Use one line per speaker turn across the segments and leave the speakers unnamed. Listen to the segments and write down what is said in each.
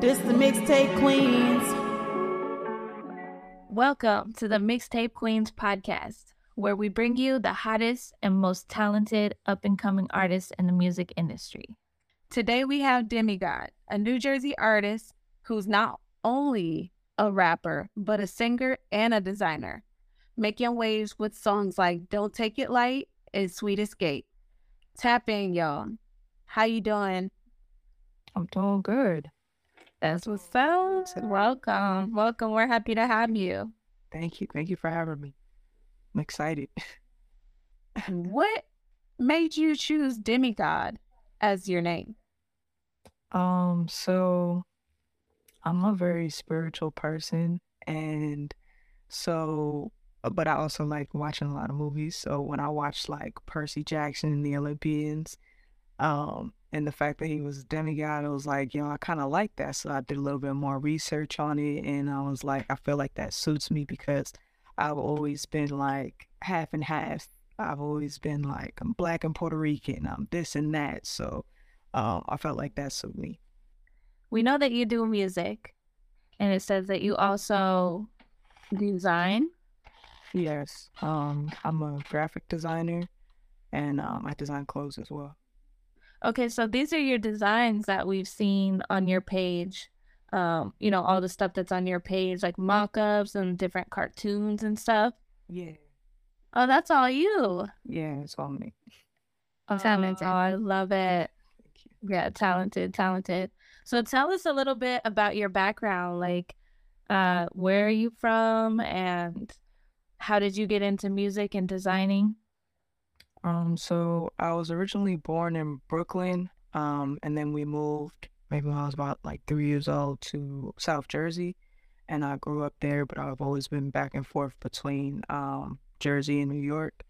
This is the mixtape queens.
Welcome to the Mixtape Queens podcast, where we bring you the hottest and most talented up and coming artists in the music industry.
Today we have Demigod, a New Jersey artist who's not only a rapper, but a singer and a designer, making waves with songs like Don't Take It Light and Sweet Escape. Tap in, y'all. How you doing?
I'm doing good. That's what's up. Welcome. Welcome. We're happy to have you.
Thank you. Thank you for having me. I'm excited.
what made you choose Demigod as your name?
Um, so I'm a very spiritual person and so uh, but I also like watching a lot of movies. So when I watched like Percy Jackson and the Olympians, um, and the fact that he was a demigod, I was like, you know, I kind of like that. So I did a little bit more research on it, and I was like, I feel like that suits me because I've always been like half and half. I've always been like I'm black and Puerto Rican. I'm this and that. So um, I felt like that suited me.
We know that you do music, and it says that you also design.
Yes, um, I'm a graphic designer, and um, I design clothes as well.
Okay, so these are your designs that we've seen on your page. Um, you know, all the stuff that's on your page, like mock-ups and different cartoons and stuff.
Yeah.
Oh, that's all you.
Yeah, it's all me.
Oh, talented. Oh, I love it. Thank you. Yeah, talented, talented. So tell us a little bit about your background. Like, uh, where are you from and how did you get into music and designing?
Um, so I was originally born in Brooklyn, um, and then we moved maybe when I was about like three years old to South Jersey, and I grew up there. But I've always been back and forth between um, Jersey and New York.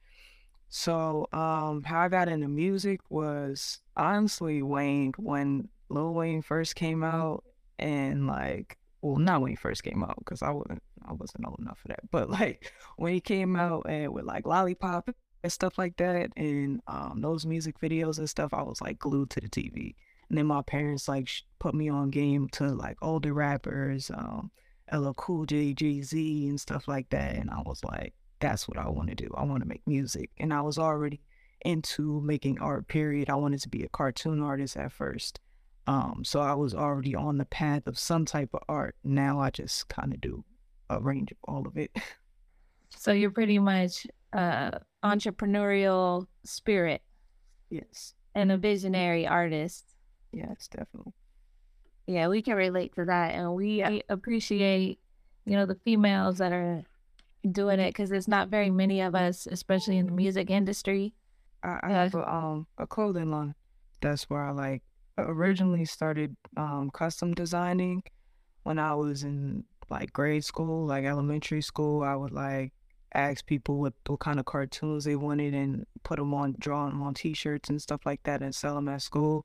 So um, how I got into music was honestly Wayne when Lil Wayne first came out, and like well, not when he first came out because I wasn't I wasn't old enough for that, but like when he came out and with like Lollipop and stuff like that, and um, those music videos and stuff, I was like glued to the TV. And then my parents like put me on game to like older rappers, um, LL Cool J, Jay Z, and stuff like that. And I was like, that's what I want to do. I want to make music, and I was already into making art. Period. I wanted to be a cartoon artist at first. Um, so I was already on the path of some type of art. Now I just kind of do a range of all of it.
So you're pretty much uh entrepreneurial spirit.
Yes.
And a visionary artist.
Yes, definitely.
Yeah, we can relate to that. And we appreciate, you know, the females that are doing it because there's not very many of us, especially in the music industry.
I, I have a, um, a clothing line. That's where I like originally started um, custom designing when I was in like grade school, like elementary school. I would like ask people what, what kind of cartoons they wanted and put them on, draw them on t-shirts and stuff like that and sell them at school.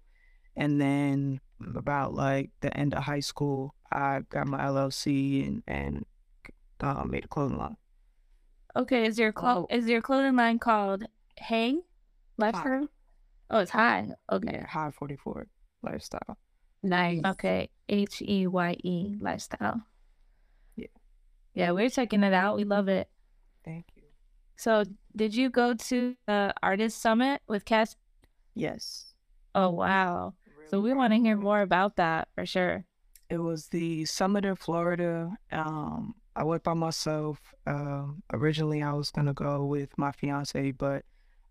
And then about like the end of high school, I got my LLC and, and uh, made a clothing line.
Okay, is your clo- oh. is your clothing line called Hey Lifestyle? Oh, it's High. Okay,
yeah, High Forty Four Lifestyle.
Nice. Okay, H E Y E Lifestyle.
Yeah,
yeah, we're checking it out. We love it.
Thank you.
So, did you go to the artist summit with Cass?
Yes.
Oh wow! Really so we want to hear more about that for sure.
It was the summit in Florida. Um, I went by myself. Um, originally, I was gonna go with my fiance, but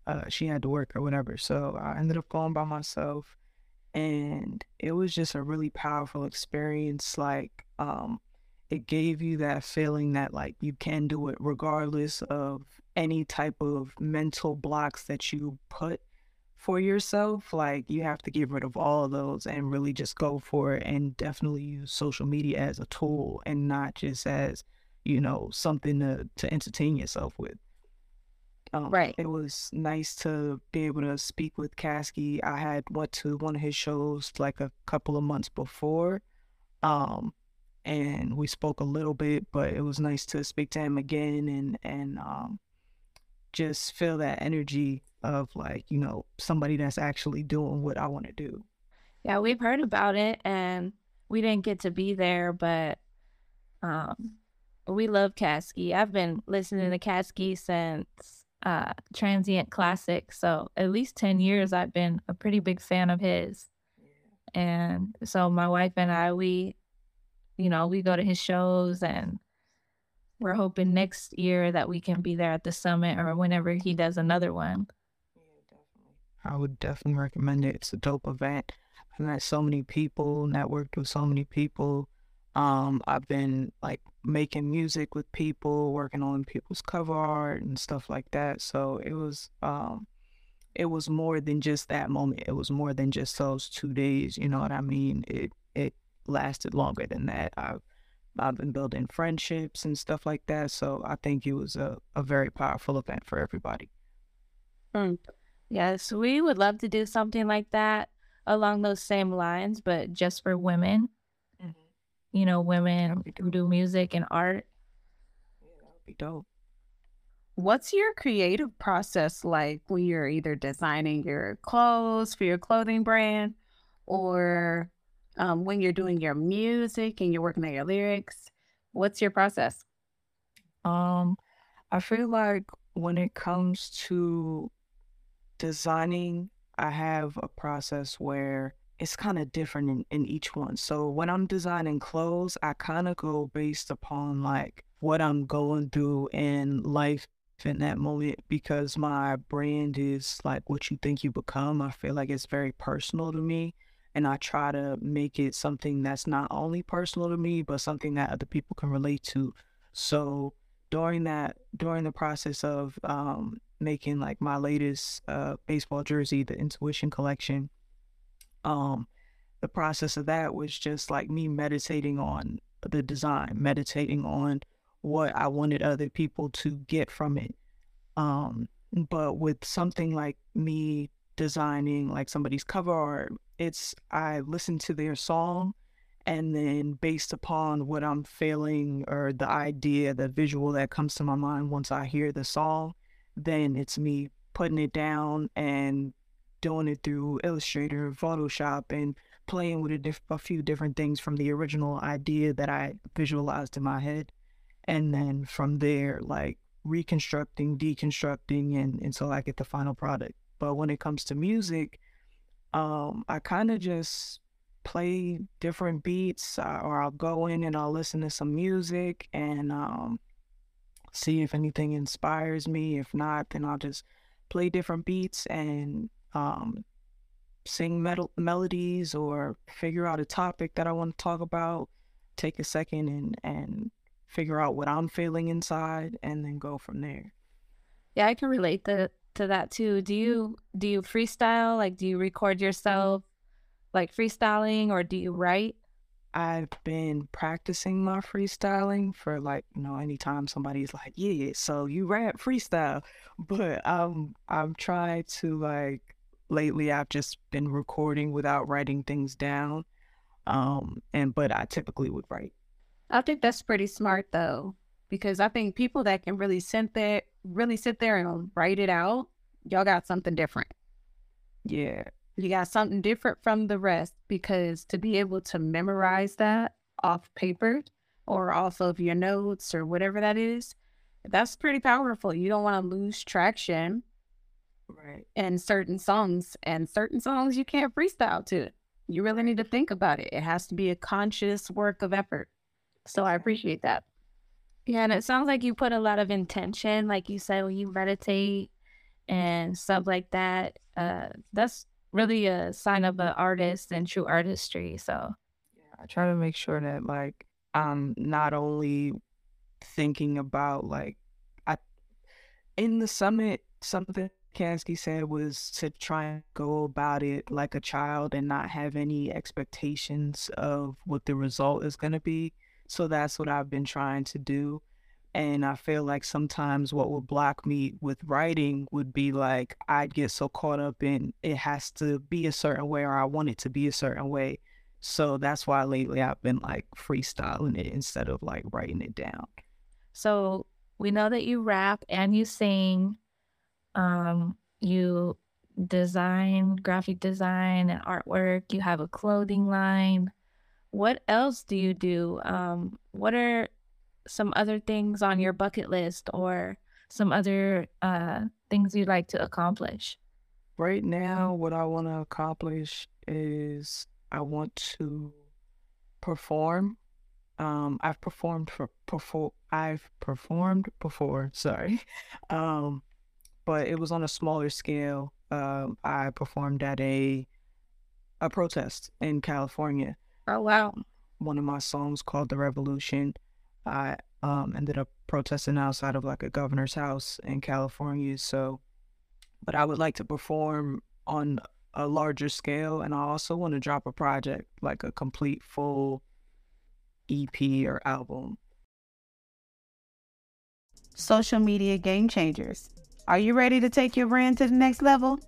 uh, she had to work or whatever, so I ended up going by myself, and it was just a really powerful experience. Like, um, it gave you that feeling that like you can do it regardless of any type of mental blocks that you put for yourself. Like you have to get rid of all of those and really just go for it and definitely use social media as a tool and not just as, you know, something to, to entertain yourself with. Um,
right.
It was nice to be able to speak with Caskey. I had went to one of his shows like a couple of months before. Um, and we spoke a little bit, but it was nice to speak to him again and and um, just feel that energy of like you know somebody that's actually doing what I want to do.
Yeah, we've heard about it, and we didn't get to be there, but um, we love Caskey. I've been listening to Caskey since uh, Transient Classic, so at least ten years. I've been a pretty big fan of his, and so my wife and I, we, you know, we go to his shows, and we're hoping next year that we can be there at the summit or whenever he does another one.
I would definitely recommend it. It's a dope event. I met so many people, networked with so many people. Um, I've been like making music with people, working on people's cover art and stuff like that. So it was um it was more than just that moment. It was more than just those two days, you know what I mean? It it lasted longer than that. I've I've been building friendships and stuff like that. So I think it was a, a very powerful event for everybody.
Mm. Yes, we would love to do something like that along those same lines, but just for women. Mm-hmm. You know, women who do music and art.
Yeah, that would be dope.
What's your creative process like when you're either designing your clothes for your clothing brand or um, when you're doing your music and you're working on your lyrics? What's your process?
Um, I feel like when it comes to designing I have a process where it's kind of different in, in each one. So when I'm designing clothes, I kind of go based upon like what I'm going through in life in that moment because my brand is like what you think you become. I feel like it's very personal to me. And I try to make it something that's not only personal to me, but something that other people can relate to. So during that, during the process of um, making like my latest uh, baseball jersey, the Intuition collection. Um, the process of that was just like me meditating on the design, meditating on what I wanted other people to get from it. Um, but with something like me designing like somebody's cover art, it's I listen to their song and then based upon what I'm feeling or the idea, the visual that comes to my mind once I hear the song, then it's me putting it down and doing it through Illustrator, Photoshop, and playing with a, diff- a few different things from the original idea that I visualized in my head. And then from there, like reconstructing, deconstructing, and until I get the final product. But when it comes to music, um, I kind of just play different beats, uh, or I'll go in and I'll listen to some music and um, see if anything inspires me. If not, then I'll just play different beats and um, sing metal- melodies or figure out a topic that I want to talk about. Take a second and and figure out what I'm feeling inside, and then go from there.
Yeah, I can relate to to that too. Do you do you freestyle? Like, do you record yourself like freestyling, or do you write?
I've been practicing my freestyling for like, you know, anytime somebody's like, yeah, so you rap freestyle. But um I'm trying to like lately I've just been recording without writing things down. Um and but I typically would write.
I think that's pretty smart though. Because I think people that can really sit there really sit there and write it out, y'all got something different.
Yeah.
You got something different from the rest because to be able to memorize that off paper or off of your notes or whatever that is, that's pretty powerful. You don't want to lose traction
right
in certain songs and certain songs you can't freestyle to. You really need to think about it. It has to be a conscious work of effort. So I appreciate that.
Yeah, and it sounds like you put a lot of intention, like you said, when you meditate and stuff like that. Uh, that's really a sign of an artist and true artistry. So
yeah, I try to make sure that like I'm not only thinking about like I in the summit something Caskey said was to try and go about it like a child and not have any expectations of what the result is going to be. So that's what I've been trying to do. And I feel like sometimes what would block me with writing would be like I'd get so caught up in it has to be a certain way or I want it to be a certain way. So that's why lately I've been like freestyling it instead of like writing it down.
So we know that you rap and you sing. Um, you design, graphic design and artwork. You have a clothing line. what else do you do? Um, what are some other things on your bucket list or some other uh, things you'd like to accomplish?
Right now, what I want to accomplish is I want to perform. Um, I've performed for perform. I've performed before. Sorry, um, but it was on a smaller scale. Um, I performed at a a protest in California.
Oh wow!
One of my songs called "The Revolution." I um, ended up protesting outside of like a governor's house in California. So, but I would like to perform on a larger scale, and I also want to drop a project like a complete full EP or album.
Social media game changers. Are you ready to take your brand to the next level?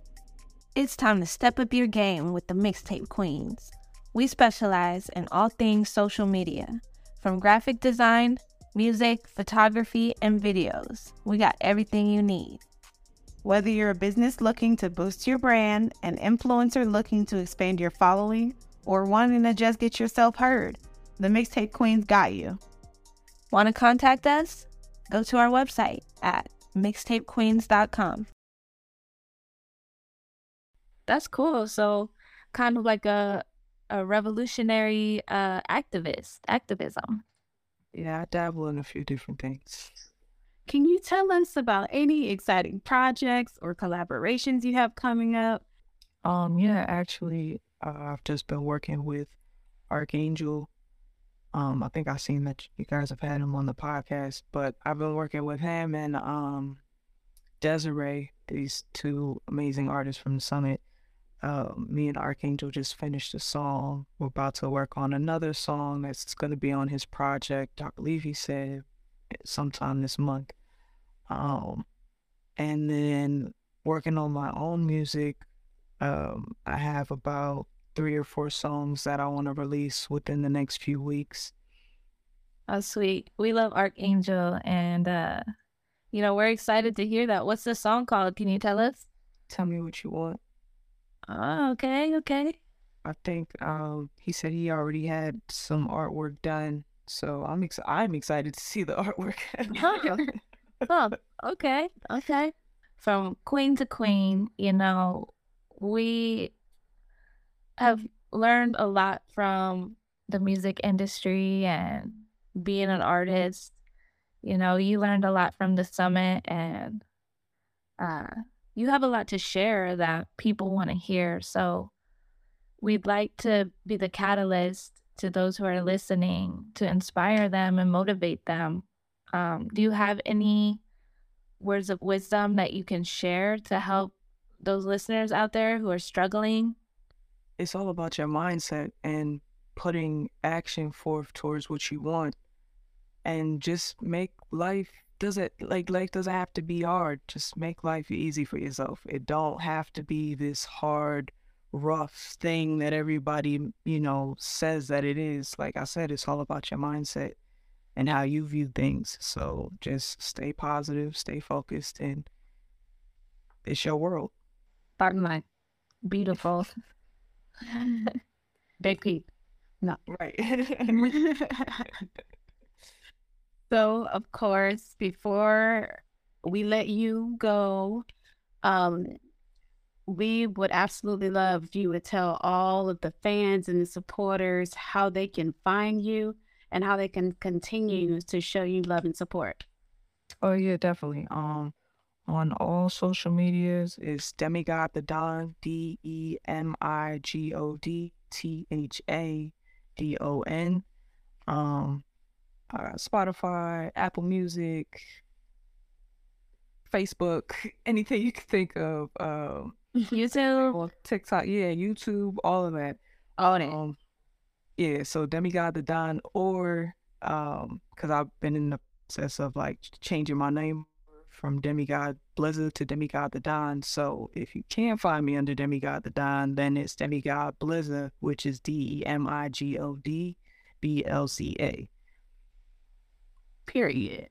It's time to step up your game with the Mixtape Queens. We specialize in all things social media, from graphic design, music, photography, and videos. We got everything you need.
Whether you're a business looking to boost your brand, an influencer looking to expand your following, or wanting to just get yourself heard, the Mixtape Queens got you.
Want to contact us? Go to our website at mixtapequeens.com. That's cool. So, kind of like a a revolutionary uh, activist, activism.
Yeah, I dabble in a few different things.
Can you tell us about any exciting projects or collaborations you have coming up?
Um, yeah, actually, uh, I've just been working with Archangel. Um, I think I've seen that you guys have had him on the podcast, but I've been working with him and um, Desiree, these two amazing artists from the summit. Uh, me and Archangel just finished a song. We're about to work on another song that's going to be on his project. I believe he said sometime this month. Um, and then working on my own music. Um, I have about three or four songs that I want to release within the next few weeks.
Oh, sweet. We love Archangel, and uh, you know we're excited to hear that. What's the song called? Can you tell us?
Tell me what you want.
Oh, okay, okay.
I think um he said he already had some artwork done, so I'm ex- I'm excited to see the artwork.
oh, okay, okay. From queen to queen, you know, we have learned a lot from the music industry and being an artist. You know, you learned a lot from the summit and uh you have a lot to share that people want to hear. So we'd like to be the catalyst to those who are listening to inspire them and motivate them. Um, do you have any words of wisdom that you can share to help those listeners out there who are struggling?
It's all about your mindset and putting action forth towards what you want and just make life doesn't like life doesn't have to be hard. Just make life easy for yourself. It don't have to be this hard, rough thing that everybody, you know, says that it is. Like I said, it's all about your mindset and how you view things. So just stay positive, stay focused, and it's your world.
Pardon my beautiful. Big peep.
No.
Right.
So, of course, before we let you go, um, we would absolutely love if you would tell all of the fans and the supporters how they can find you and how they can continue to show you love and support.
Oh yeah, definitely. Um, on all social medias is Demigod the Don, D E M I G O D T H A D O N. Um, uh, Spotify, Apple Music, Facebook, anything you can think of. Um,
YouTube,
TikTok, yeah, YouTube, all of that.
it.
Um, yeah, so Demigod the Don, or um, because I've been in the process of like changing my name from Demigod Blza to Demigod the Don. So if you can't find me under Demigod the Don, then it's Demigod Blza, which is D E M I G O D B L C A.
Period.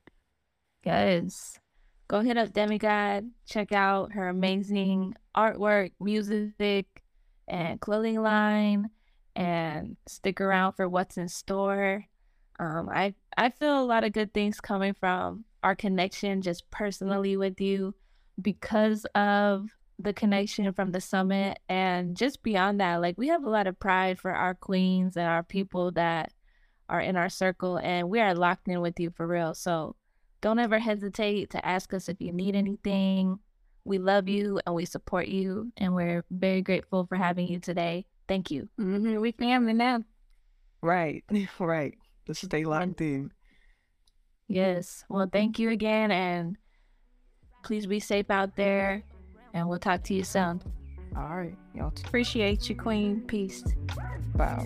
Yes. Go hit up Demigod. Check out her amazing artwork, music, and clothing line. and stick around for what's in store. Um, I I feel a lot of good things coming from our connection, just personally with you, because of the connection from the summit, and just beyond that, like we have a lot of pride for our queens and our people that are in our circle, and we are locked in with you for real. So don't ever hesitate to ask us if you need anything. We love you and we support you, and we're very grateful for having you today. Thank you.
Mm-hmm. We family now.
Right, right. Let's stay locked in.
Yes. Well, thank you again, and please be safe out there. And we'll talk to you soon.
All right, y'all.
Appreciate you, Queen. Peace.
Wow.